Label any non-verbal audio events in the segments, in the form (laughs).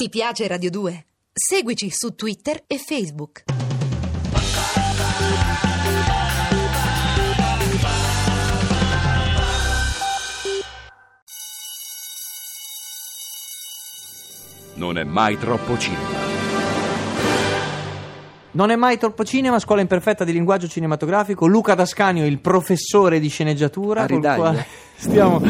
Ti piace Radio 2? Seguici su Twitter e Facebook. Non è mai troppo cinema. Non è mai troppo cinema, scuola imperfetta di linguaggio cinematografico. Luca Tascanio, il professore di sceneggiatura, A col quale stiamo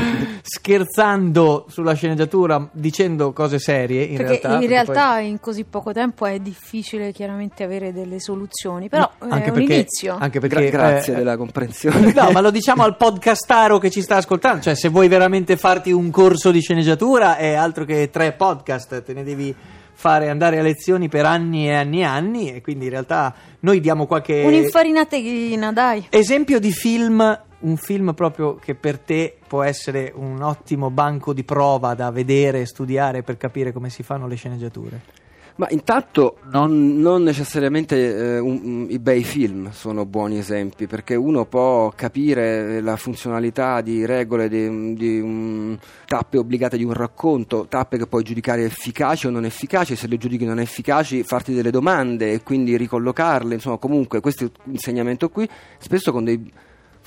scherzando sulla sceneggiatura dicendo cose serie. In perché realtà, in perché realtà in così poco tempo è difficile chiaramente avere delle soluzioni, però poi- è anche un perché, inizio. Anche Gra- perché grazie eh, della comprensione. No, ma lo diciamo al podcastaro che ci sta ascoltando. Cioè, se vuoi veramente farti un corso di sceneggiatura, è altro che tre podcast, te ne devi fare andare a lezioni per anni e anni e anni. E quindi in realtà noi diamo qualche Un'infarinatina, dai. esempio di film. Un film proprio che per te può essere un ottimo banco di prova da vedere studiare per capire come si fanno le sceneggiature. Ma intanto non, non necessariamente eh, un- i bei film sono buoni esempi, perché uno può capire la funzionalità di regole, di, di, mm, tappe obbligate di un racconto, tappe che puoi giudicare efficaci o non efficaci, se le giudichi non efficaci farti delle domande e quindi ricollocarle, insomma comunque questo insegnamento qui, spesso con dei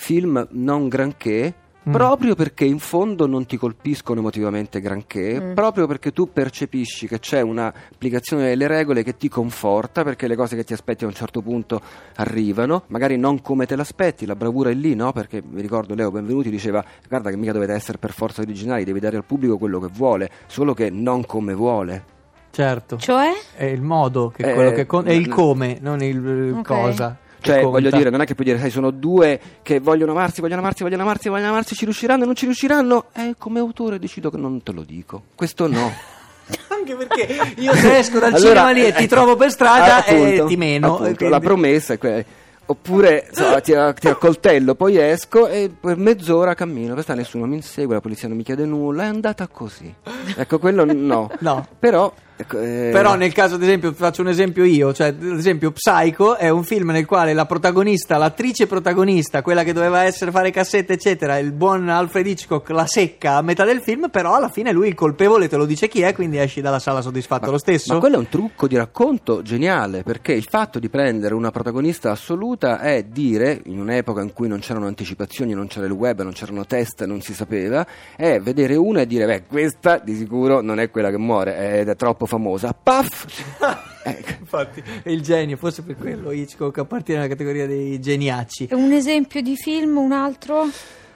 film non granché, Mm. Proprio perché in fondo non ti colpiscono emotivamente granché, Mm. proprio perché tu percepisci che c'è un'applicazione delle regole che ti conforta, perché le cose che ti aspetti a un certo punto arrivano, magari non come te l'aspetti, la bravura è lì, no? Perché mi ricordo Leo Benvenuti diceva guarda che mica dovete essere per forza originali, devi dare al pubblico quello che vuole, solo che non come vuole. Certo. Cioè? È il modo che è Eh, quello che con- è il n- come, non il eh, Ok. cosa. Cioè, conta. voglio dire, non è che puoi dire, sai, sono due che vogliono amarsi, vogliono amarsi, vogliono amarsi, vogliono amarsi, ci riusciranno, non ci riusciranno? E come autore decido che non te lo dico. Questo no. (laughs) Anche perché io (laughs) se esco dal Allora, cinema lì e ti ecco, trovo per strada ah, e appunto, ti meno. appunto, e quindi- La promessa è quella. Oppure so, ti, ti accoltello, poi esco e per mezz'ora cammino, questa nessuno mi insegue, la polizia non mi chiede nulla, è andata così. Ecco, quello no. (laughs) No. Però, ecco, eh, Però nel caso, ad esempio, faccio un esempio io, cioè, ad esempio, Psycho è un film nel quale la protagonista, l'attrice protagonista, quella che doveva essere fare cassette, eccetera, il buon Alfred Hitchcock la secca a metà del film, però alla fine lui il colpevole te lo dice chi è, quindi esci dalla sala soddisfatto lo stesso. Ma quello è un trucco di racconto geniale, perché il fatto di prendere una protagonista assoluta è dire, in un'epoca in cui non c'erano anticipazioni, non c'era il web, non c'erano test, non si sapeva, è vedere una e dire, beh, questa di sicuro non è quella che muore, ed è troppo famosa. Paf! (laughs) Ecco. Infatti, è il genio, forse per quello Hitchcock appartiene alla categoria dei geniacci. Un esempio di film, un altro?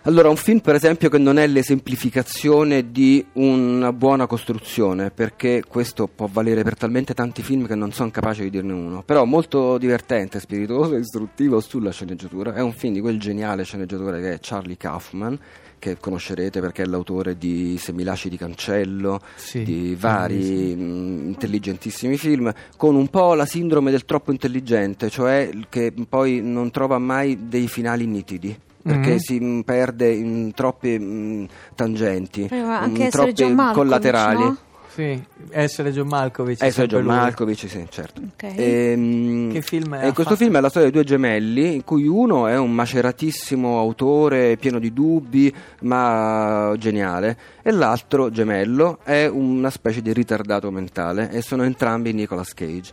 Allora, un film per esempio che non è l'esemplificazione di una buona costruzione, perché questo può valere per talmente tanti film che non sono capace di dirne uno, però molto divertente, spiritoso istruttivo sulla sceneggiatura. È un film di quel geniale sceneggiatore che è Charlie Kaufman, che conoscerete perché è l'autore di Se mi lasci di cancello, Sì, di vari mh, intelligentissimi film, con un po' la sindrome del troppo intelligente, cioè che poi non trova mai dei finali nitidi. Perché Mhm. si mh, perde in troppe mh, tangenti, Eh, essere troppi John Malkovich, collaterali. no? Sì, essere John Malkovich. Eh, sempre John lui. Malkovich, sì, certo. Ok. Ehm, Che film è? e questo Ha film fatto? è la storia di due gemelli, in cui uno è un maceratissimo autore pieno di dubbi, ma geniale, e l'altro gemello è una specie di ritardato mentale, e sono entrambi Nicolas Cage.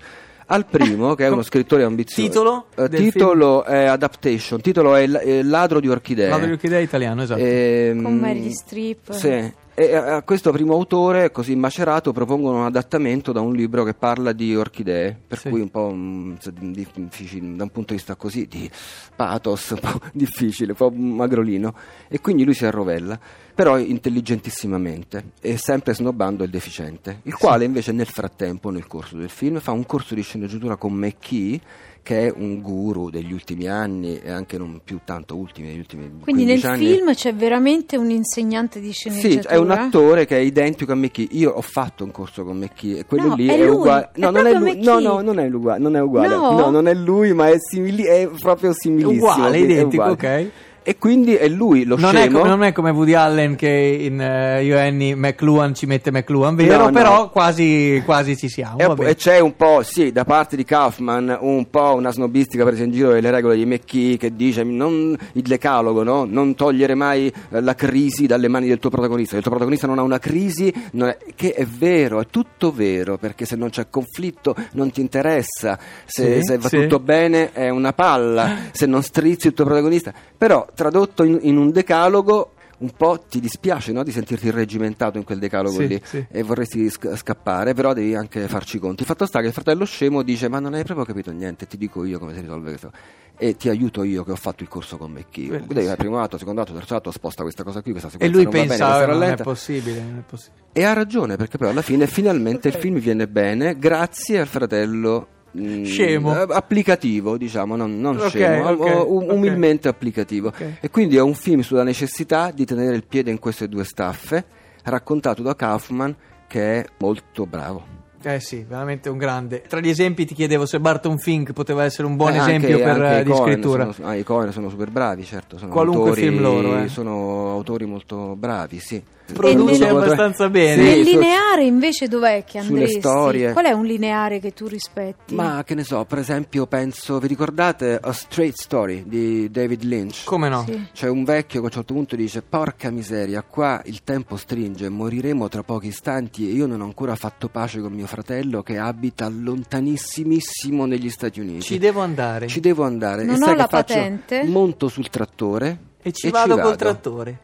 Al primo, che è uno scrittore ambizioso. Titolo eh, del titolo è Adaptation, titolo è Il- il Ladro di Orchidee. Ladro di orchidea italiano, esatto. Ehm, Con Meryl Streep. Sì. E a questo primo autore, così macerato, propongono un adattamento da un libro che parla di orchidee, per Sì. cui un po' se- difficile, da un punto di vista così di pathos, un po' (laughs) difficile, un po' magrolino. E quindi lui si arrovella, però intelligentissimamente, e sempre snobbando il deficiente, il quale invece nel frattempo, nel corso del film, fa un corso di sceneggiatura con McKee, che è un guru degli ultimi anni e anche non più tanto ultimi, degli ultimi Quindi nel 15 anni. film c'è veramente un insegnante di Sì, sceneggiatura? è un attore che è identico a McKee. Io ho fatto un corso con McKee e quello No, lì è è, uguale. è No, non è lui. No, no, non è uguale. Non è uguale. No? non è lui, ma è, simili- è proprio similissimo. Uguale, è identico, uguale. ok. E quindi è lui lo Non è, scemo. come, non è come Woody Allen che in eh, Io e Annie McLuhan ci mette McLuhan, vero? No, no. Però quasi, quasi ci siamo. E, e c'è un po', sì, da parte di Kaufman, un po' una snobistica presa in giro delle regole di McKee che dice non, il decalogo, no? non togliere mai eh, la crisi dalle mani del tuo protagonista. Il tuo protagonista non ha una crisi, non è- che è vero, è tutto vero, perché se non c'è conflitto non ti interessa, se, Sì, se va sì. tutto bene è una palla, se non strizzi il tuo protagonista. Però tradotto in, in un decalogo... Un po' ti dispiace no? di sentirti irregimentato in quel decalogo Sì, lì sì. e vorresti sc- scappare, però devi anche farci conti. Il fatto sta che il fratello scemo dice: Ma non hai proprio capito niente, ti dico io come si risolve questo. E ti aiuto io che ho fatto il corso con McKee. Bellissimo. Devi fare primo atto, secondo atto, terzo atto, sposta questa cosa qui, questa E sequenza lui va bene, pensa, "Ah, non è rallenta". possibile, non è possibile. E ha ragione, perché poi alla fine finalmente il film viene bene grazie al fratello. Mm, Scemo. eh, applicativo diciamo non, non Ok, scemo ok, o- um- ok. umilmente applicativo e quindi è un film sulla necessità di tenere il piede in queste due staffe raccontato da Kaufman che è molto bravo Eh sì, veramente un grande. Tra gli esempi ti chiedevo se Barton Fink poteva essere un buon Eh, esempio anche- per, anche eh, di Coen scrittura. sono, ah, i Coen sono super bravi, certo. Sono Qualunque autori, film loro, eh. Sono autori molto bravi, sì. Produce nel- abbastanza bene. Sì, Nel su- lineare invece dov'è che andresti? Qual è un lineare che tu rispetti? Ma che ne so, per esempio, penso, vi ricordate A Straight Story di David Lynch? Come no? Sì. C'è un vecchio che a un certo punto dice: Porca miseria, qua il tempo stringe, moriremo tra pochi istanti e io non ho ancora fatto pace con mio fratello che abita lontanissimissimo negli Stati Uniti. Ci devo andare. Ci devo andare. Non e ho sai la che faccio? patente. Monto sul trattore E ci vado col trattore.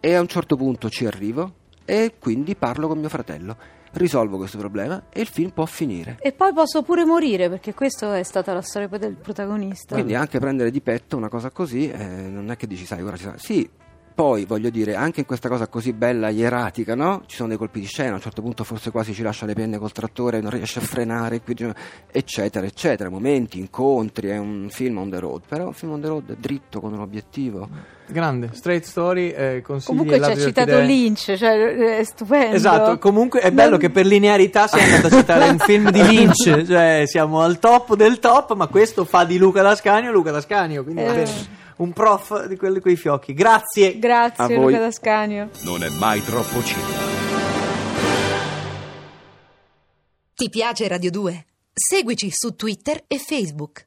E a un certo punto ci arrivo e quindi parlo con mio fratello. Risolvo questo problema e il film può finire. E poi posso pure morire, perché questa è stata la storia del protagonista. Quindi anche prendere di petto una cosa così, eh, non è che dici, sai, ora ci sarà. Sì, poi voglio dire, anche in questa cosa così bella, ieratica, no? Ci sono dei colpi di scena, a un certo punto forse quasi ci lascia le penne col trattore, non riesce a frenare, quindi- eccetera, eccetera. Momenti, incontri, è un film on the road, però è un film on the road dritto, con un obiettivo. Grande, straight story, eh, consigli Comunque ci ha citato. Lynch, cioè è stupendo. Esatto, comunque è bello che per linearità sei andato a citare un (laughs) film di Lynch, cioè siamo al top del top, ma questo fa di Luca Lascanio Luca Lascanio, quindi Eh. Un prof di quelli coi fiocchi. Grazie. Grazie A voi. Luca D'Ascanio. Non è mai troppo cinema. Ti piace Radio 2? Seguici su Twitter e Facebook.